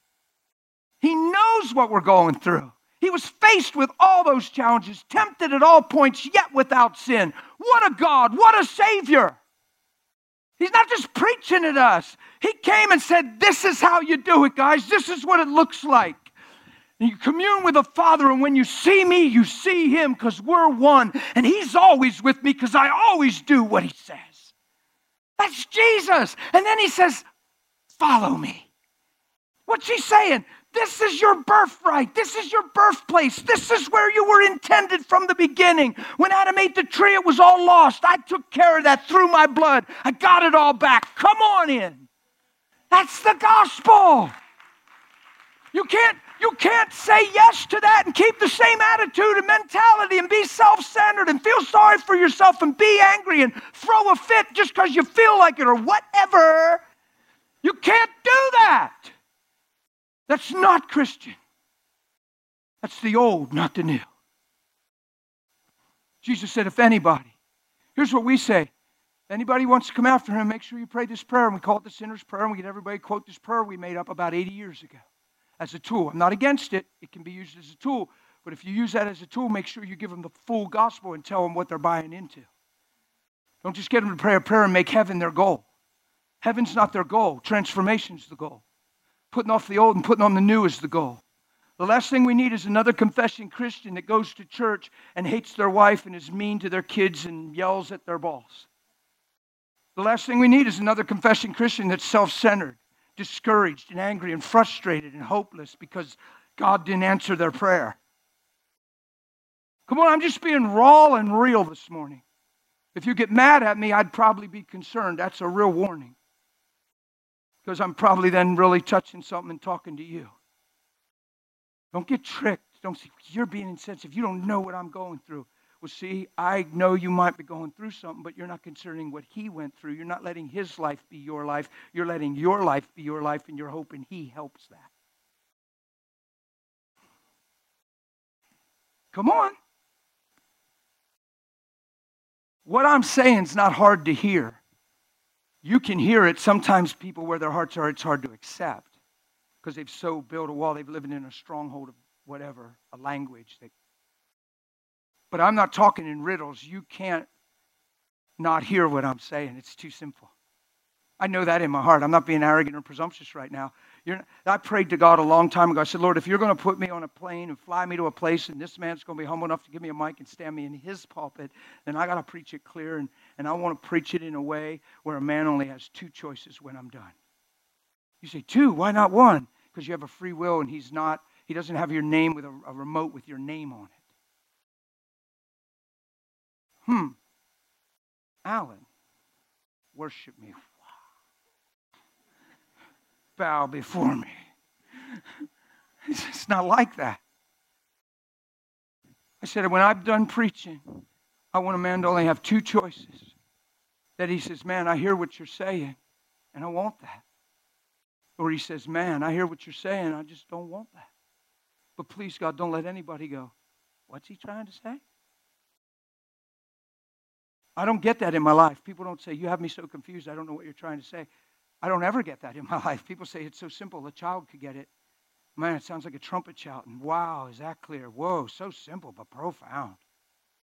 He knows what we're going through. He was faced with all those challenges, tempted at all points, yet without sin. What a God! What a Savior! He's not just preaching at us. He came and said, This is how you do it, guys. This is what it looks like. You commune with the Father, and when you see me, you see Him because we're one. And He's always with me because I always do what He says. That's Jesus. And then He says, Follow me. What's He saying? This is your birthright. This is your birthplace. This is where you were intended from the beginning. When Adam ate the tree, it was all lost. I took care of that through my blood. I got it all back. Come on in. That's the gospel. You can't you can't say yes to that and keep the same attitude and mentality and be self centered and feel sorry for yourself and be angry and throw a fit just because you feel like it or whatever. You can't do that. That's not Christian. That's the old, not the new. Jesus said, if anybody, here's what we say. Anybody wants to come after him, make sure you pray this prayer. And we call it the sinner's prayer, and we get everybody quote this prayer we made up about 80 years ago as a tool. I'm not against it, it can be used as a tool. But if you use that as a tool, make sure you give them the full gospel and tell them what they're buying into. Don't just get them to pray a prayer and make heaven their goal. Heaven's not their goal, transformation's the goal. Putting off the old and putting on the new is the goal. The last thing we need is another confessing Christian that goes to church and hates their wife and is mean to their kids and yells at their boss. The last thing we need is another confessing Christian that's self centered discouraged and angry and frustrated and hopeless because God didn't answer their prayer. Come on, I'm just being raw and real this morning. If you get mad at me, I'd probably be concerned. That's a real warning. Because I'm probably then really touching something and talking to you. Don't get tricked. Don't say, you're being insensitive. You don't know what I'm going through. Well, see, I know you might be going through something, but you're not concerning what he went through. You're not letting his life be your life. You're letting your life be your life, and you're hoping he helps that. Come on. What I'm saying is not hard to hear. You can hear it. Sometimes people, where their hearts are, it's hard to accept because they've so built a wall. They've lived in a stronghold of whatever, a language that but I'm not talking in riddles. You can't not hear what I'm saying. It's too simple. I know that in my heart. I'm not being arrogant or presumptuous right now. You're, I prayed to God a long time ago. I said, Lord, if you're going to put me on a plane and fly me to a place and this man's going to be humble enough to give me a mic and stand me in his pulpit, then I got to preach it clear. And, and I want to preach it in a way where a man only has two choices when I'm done. You say, two? Why not one? Because you have a free will and he's not, he doesn't have your name with a, a remote with your name on it. Hmm. Alan, worship me. Bow before me. It's not like that. I said, when I'm done preaching, I want a man to only have two choices. That he says, Man, I hear what you're saying, and I want that. Or he says, Man, I hear what you're saying, I just don't want that. But please, God, don't let anybody go. What's he trying to say? I don't get that in my life. People don't say, You have me so confused, I don't know what you're trying to say. I don't ever get that in my (laughs) life. People say it's so simple, a child could get it. Man, it sounds like a trumpet shouting. Wow, is that clear? Whoa, so simple but profound.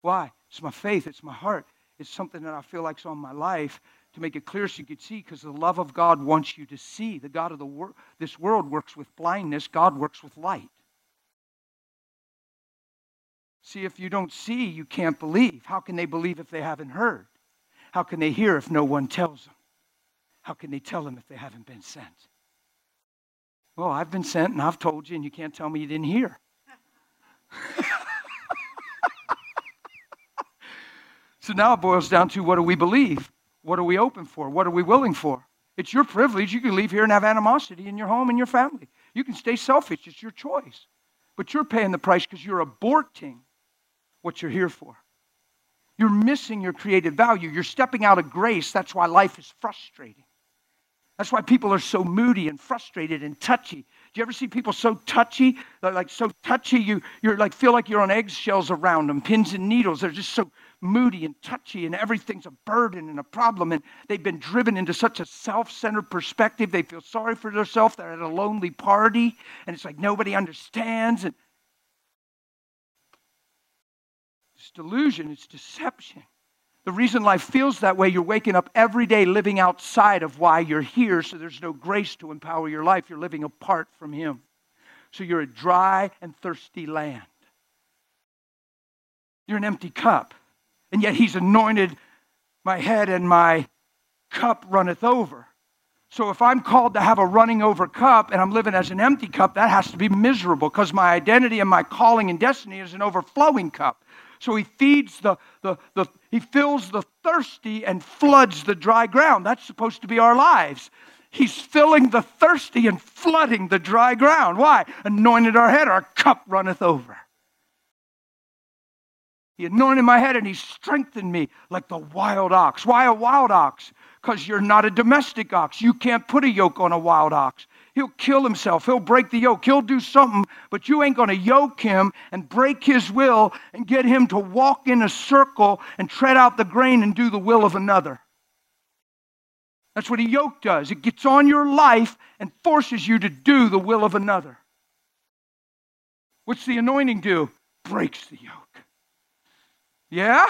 Why? It's my faith, it's my heart. It's something that I feel like like's on my life to make it clear so you could see because the love of God wants you to see. The God of the wor- this world works with blindness, God works with light. See, if you don't see, you can't believe. How can they believe if they haven't heard? How can they hear if no one tells them? How can they tell them if they haven't been sent? Well, I've been sent and I've told you, and you can't tell me you didn't hear. (laughs) so now it boils down to what do we believe? What are we open for? What are we willing for? It's your privilege. You can leave here and have animosity in your home and your family. You can stay selfish. It's your choice. But you're paying the price because you're aborting what you're here for. You're missing your creative value. You're stepping out of grace. That's why life is frustrating. That's why people are so moody and frustrated and touchy. Do you ever see people so touchy? They're like so touchy, you you're like feel like you're on eggshells around them, pins and needles. They're just so moody and touchy, and everything's a burden and a problem. And they've been driven into such a self-centered perspective. They feel sorry for themselves. They're at a lonely party, and it's like nobody understands. And It's delusion, it's deception. The reason life feels that way, you're waking up every day living outside of why you're here, so there's no grace to empower your life. You're living apart from Him. So you're a dry and thirsty land. You're an empty cup. And yet He's anointed my head, and my cup runneth over. So if I'm called to have a running over cup and I'm living as an empty cup, that has to be miserable because my identity and my calling and destiny is an overflowing cup. So he feeds the, the, the, he fills the thirsty and floods the dry ground. That's supposed to be our lives. He's filling the thirsty and flooding the dry ground. Why? Anointed our head, our cup runneth over. He anointed my head and he strengthened me like the wild ox. Why a wild ox? Because you're not a domestic ox. You can't put a yoke on a wild ox. He'll kill himself. He'll break the yoke. He'll do something, but you ain't going to yoke him and break his will and get him to walk in a circle and tread out the grain and do the will of another. That's what a yoke does. It gets on your life and forces you to do the will of another. What's the anointing do? Breaks the yoke. Yeah?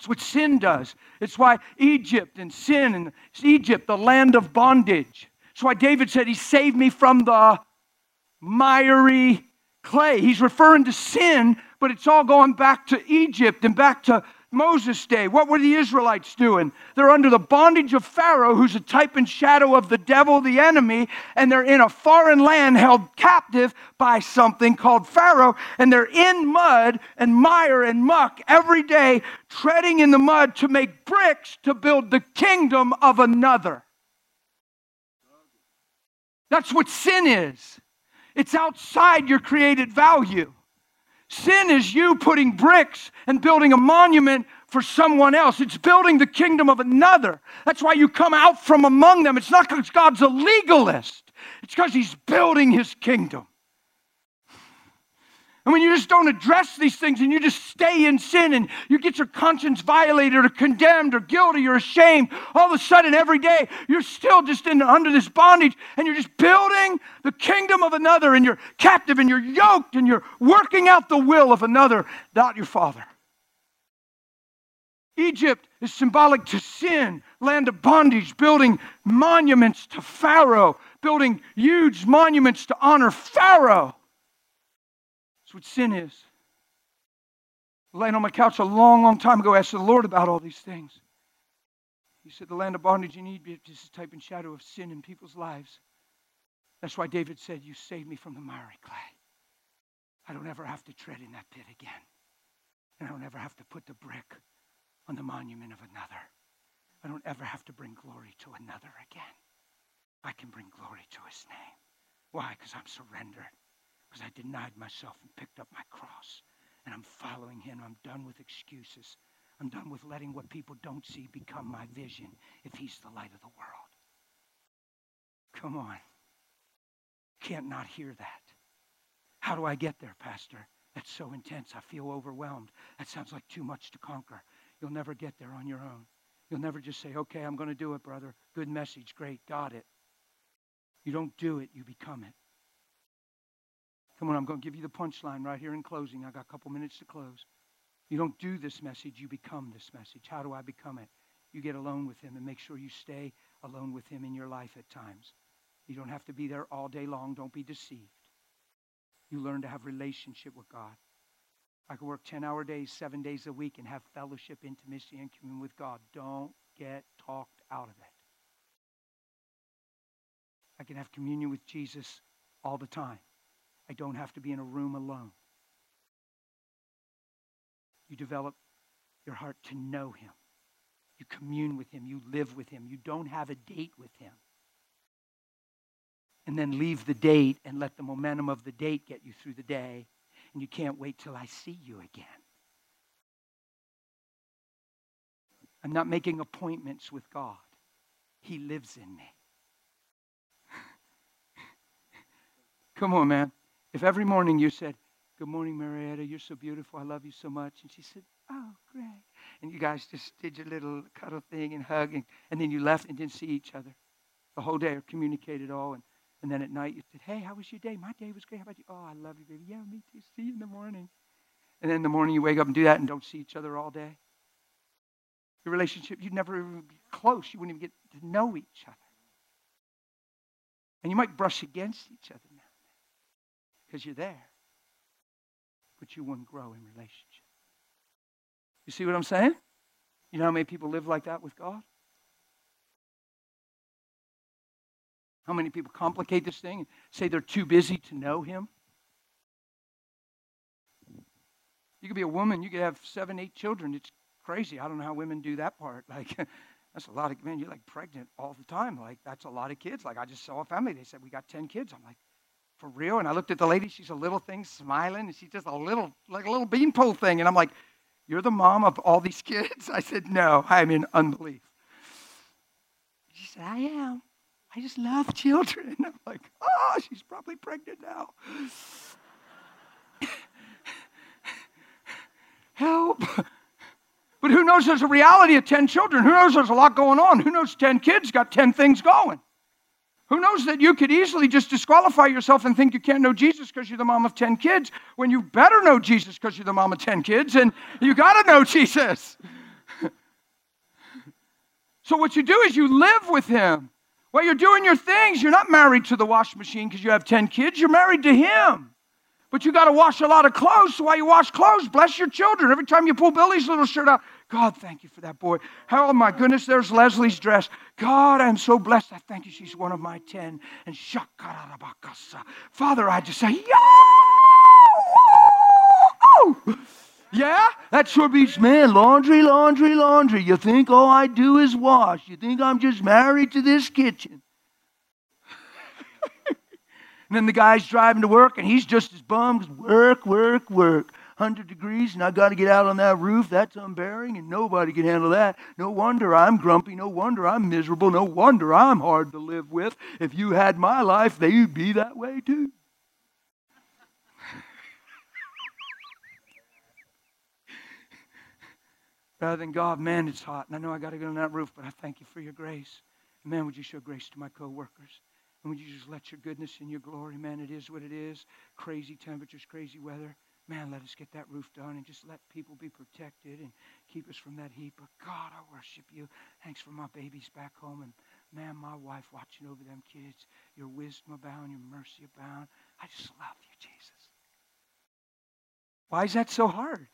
It's what sin does. It's why Egypt and sin and Egypt, the land of bondage. It's why David said, He saved me from the miry clay. He's referring to sin, but it's all going back to Egypt and back to Moses' day, what were the Israelites doing? They're under the bondage of Pharaoh, who's a type and shadow of the devil, the enemy, and they're in a foreign land held captive by something called Pharaoh, and they're in mud and mire and muck every day, treading in the mud to make bricks to build the kingdom of another. That's what sin is. It's outside your created value. Sin is you putting bricks and building a monument for someone else. It's building the kingdom of another. That's why you come out from among them. It's not because God's a legalist, it's because He's building His kingdom. And when you just don't address these things and you just stay in sin and you get your conscience violated or condemned or guilty or ashamed, all of a sudden every day you're still just in, under this bondage and you're just building the kingdom of another and you're captive and you're yoked and you're working out the will of another, not your father. Egypt is symbolic to sin, land of bondage, building monuments to Pharaoh, building huge monuments to honor Pharaoh. That's what sin is. Laying on my couch a long, long time ago, I asked the Lord about all these things. He said, The land of bondage you need is just a type and shadow of sin in people's lives. That's why David said, You saved me from the miry clay. I don't ever have to tread in that pit again. And I don't ever have to put the brick on the monument of another. I don't ever have to bring glory to another again. I can bring glory to his name. Why? Because I'm surrendered because I denied myself and picked up my cross. And I'm following him. I'm done with excuses. I'm done with letting what people don't see become my vision if he's the light of the world. Come on. Can't not hear that. How do I get there, Pastor? That's so intense. I feel overwhelmed. That sounds like too much to conquer. You'll never get there on your own. You'll never just say, okay, I'm going to do it, brother. Good message. Great. Got it. You don't do it, you become it. Come on, I'm going to give you the punchline right here in closing. I got a couple minutes to close. You don't do this message, you become this message. How do I become it? You get alone with him and make sure you stay alone with him in your life at times. You don't have to be there all day long. Don't be deceived. You learn to have relationship with God. I can work 10 hour days, seven days a week, and have fellowship, intimacy, and communion with God. Don't get talked out of it. I can have communion with Jesus all the time. I don't have to be in a room alone. You develop your heart to know Him. You commune with Him. You live with Him. You don't have a date with Him. And then leave the date and let the momentum of the date get you through the day. And you can't wait till I see you again. I'm not making appointments with God, He lives in me. (laughs) Come on, man. If every morning you said, Good morning, Marietta, you're so beautiful, I love you so much, and she said, Oh, great. And you guys just did your little cuddle thing and hug, and, and then you left and didn't see each other the whole day or communicate at all. And, and then at night you said, Hey, how was your day? My day was great. How about you? Oh, I love you, baby. Yeah, me too. See you in the morning. And then in the morning you wake up and do that and don't see each other all day. Your relationship, you'd never even be close. You wouldn't even get to know each other. And you might brush against each other because you're there. But you wouldn't grow in relationship. You see what I'm saying? You know how many people live like that with God? How many people complicate this thing and say they're too busy to know Him? You could be a woman, you could have seven, eight children. It's crazy. I don't know how women do that part. (laughs) Like, that's a lot of, man, you're like pregnant all the time. Like, that's a lot of kids. Like, I just saw a family, they said, we got 10 kids. I'm like, for real? And I looked at the lady, she's a little thing smiling, and she's just a little, like a little beanpole thing. And I'm like, You're the mom of all these (laughs) kids? I said, No, I'm in unbelief. She said, I am. I just love children. (laughs) I'm like, Oh, she's probably pregnant now. (laughs) Help. But who knows there's a reality of 10 children? Who knows there's a lot going on? Who knows 10 kids got 10 things going? Who knows that you could easily just disqualify yourself and think you can't know Jesus because you're the mom of 10 kids when you better know Jesus because you're the mom of 10 kids and you got to know Jesus. (laughs) so, what you do is you live with Him. While you're doing your things, you're not married to the wash machine because you have 10 kids, you're married to Him. But you got to wash a lot of clothes. So while you wash clothes, bless your children. Every time you pull Billy's little shirt out, God, thank you for that boy. Oh my goodness, there's Leslie's dress. God, I'm so blessed. I thank you. She's one of my ten. And shakarabakasa. Father, I just say, Yo! Yeah? That sure beats, man, laundry, laundry, laundry. You think all I do is wash. You think I'm just married to this kitchen. And then the guy's driving to work and he's just as bummed. Work, work, work. 100 degrees and I got to get out on that roof. That's unbearing and nobody can handle that. No wonder I'm grumpy. No wonder I'm miserable. No wonder I'm hard to live with. If you had my life, they'd be that way too. rather than God, man, it's hot, and I know I got to get on that roof, but I thank you for your grace. Man, would you show grace to my coworkers? And would you just let your goodness and your glory, man, it is what it is. Crazy temperatures, crazy weather. Man, let us get that roof done and just let people be protected and keep us from that heat. But God, I worship you. Thanks for my babies back home and man, my wife watching over them kids. Your wisdom abound, your mercy abound. I just love you, Jesus. Why is that so hard?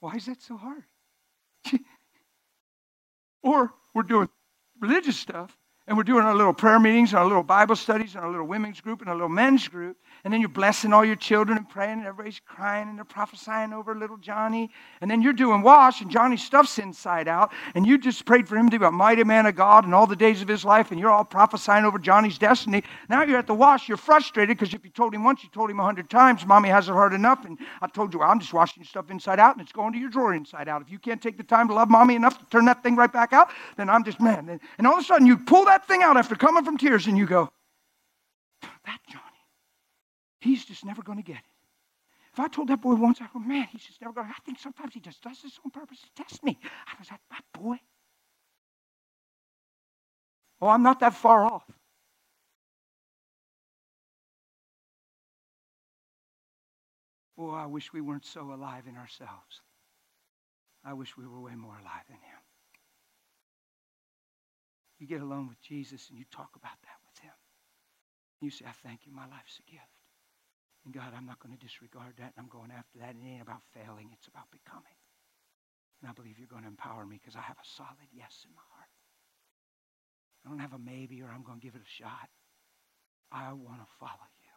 Why is that so hard? (laughs) or we're doing religious stuff and we're doing our little prayer meetings, and our little Bible studies, and our little women's group, and our little men's group. And then you're blessing all your children and praying, and everybody's crying, and they're prophesying over little Johnny. And then you're doing wash, and Johnny's stuff's inside out. And you just prayed for him to be a mighty man of God in all the days of his life, and you're all prophesying over Johnny's destiny. Now you're at the wash, you're frustrated because if you told him once, you told him a hundred times, Mommy hasn't heard enough. And I told you, well, I'm just washing stuff inside out, and it's going to your drawer inside out. If you can't take the time to love Mommy enough to turn that thing right back out, then I'm just, man. And all of a sudden, you pull that thing out after coming from tears and you go, he's just never going to get it. If I told that boy once, I go, man, he's just never going to. I think sometimes he just does this on purpose to test me. I was like, that boy. Oh, I'm not that far off. Oh, I wish we weren't so alive in ourselves. I wish we were way more alive in Him. You get alone with Jesus and you talk about that with him. You say, I thank you, my life's a gift. And God, I'm not going to disregard that, and I'm going after that. It ain't about failing, it's about becoming. And I believe you're going to empower me because I have a solid yes in my heart. I don't have a maybe or I'm going to give it a shot. I want to follow you.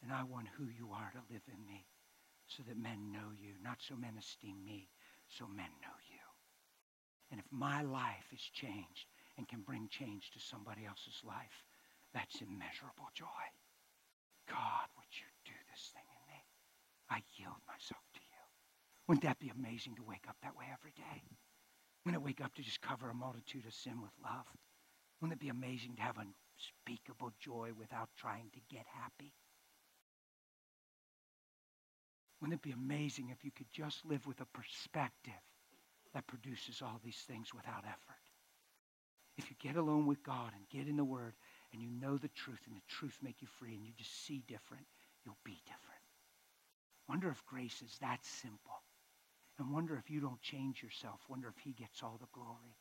And I want who you are to live in me so that men know you, not so men esteem me, so men know you. And if my life is changed, and can bring change to somebody else's life, that's immeasurable joy. God, would you do this thing in me? I yield myself to you. Wouldn't that be amazing to wake up that way every day? Wouldn't it wake up to just cover a multitude of sin with love? Wouldn't it be amazing to have unspeakable joy without trying to get happy? Wouldn't it be amazing if you could just live with a perspective that produces all these things without effort? If you get alone with God and get in the Word and you know the truth and the truth make you free and you just see different, you'll be different. Wonder if grace is that simple. And wonder if you don't change yourself. Wonder if he gets all the glory.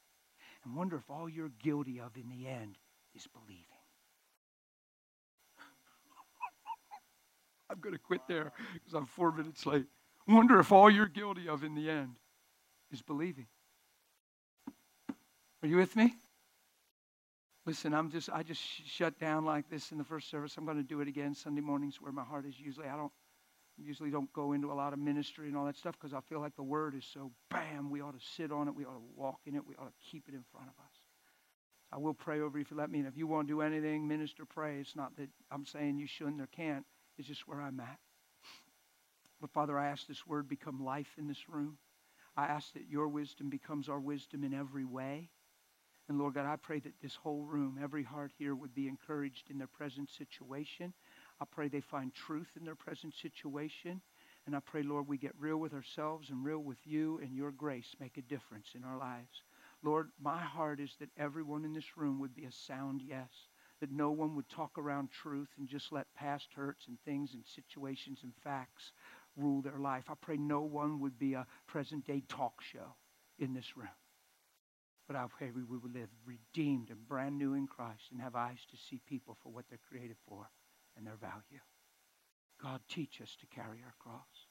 And wonder if all you're guilty of in the end is believing. (laughs) I'm going to quit there because I'm four minutes late. Wonder if all you're guilty of in the end is believing. Are you with me? Listen, I'm just I just shut down like this in the first service. I'm going to do it again Sunday mornings where my heart is usually. I don't usually don't go into a lot of ministry and all that stuff because I feel like the word is so bam. We ought to sit on it. We ought to walk in it. We ought to keep it in front of us. I will pray over you if you let me. And if you want to do anything, minister, pray. It's not that I'm saying you shouldn't or can't. It's just where I'm at. But Father, I ask this word become life in this room. I ask that your wisdom becomes our wisdom in every way. And Lord God, I pray that this whole room, every heart here would be encouraged in their present situation. I pray they find truth in their present situation. And I pray, Lord, we get real with ourselves and real with you and your grace make a difference in our lives. Lord, my heart is that everyone in this room would be a sound yes, that no one would talk around truth and just let past hurts and things and situations and facts rule their life. I pray no one would be a present day talk show in this room. But I pray we will live redeemed and brand new in Christ and have eyes to see people for what they're created for and their value. God, teach us to carry our cross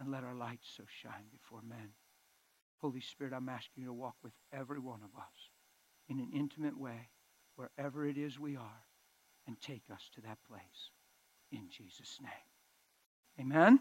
and let our light so shine before men. Holy Spirit, I'm asking you to walk with every one of us in an intimate way, wherever it is we are, and take us to that place in Jesus' name. Amen.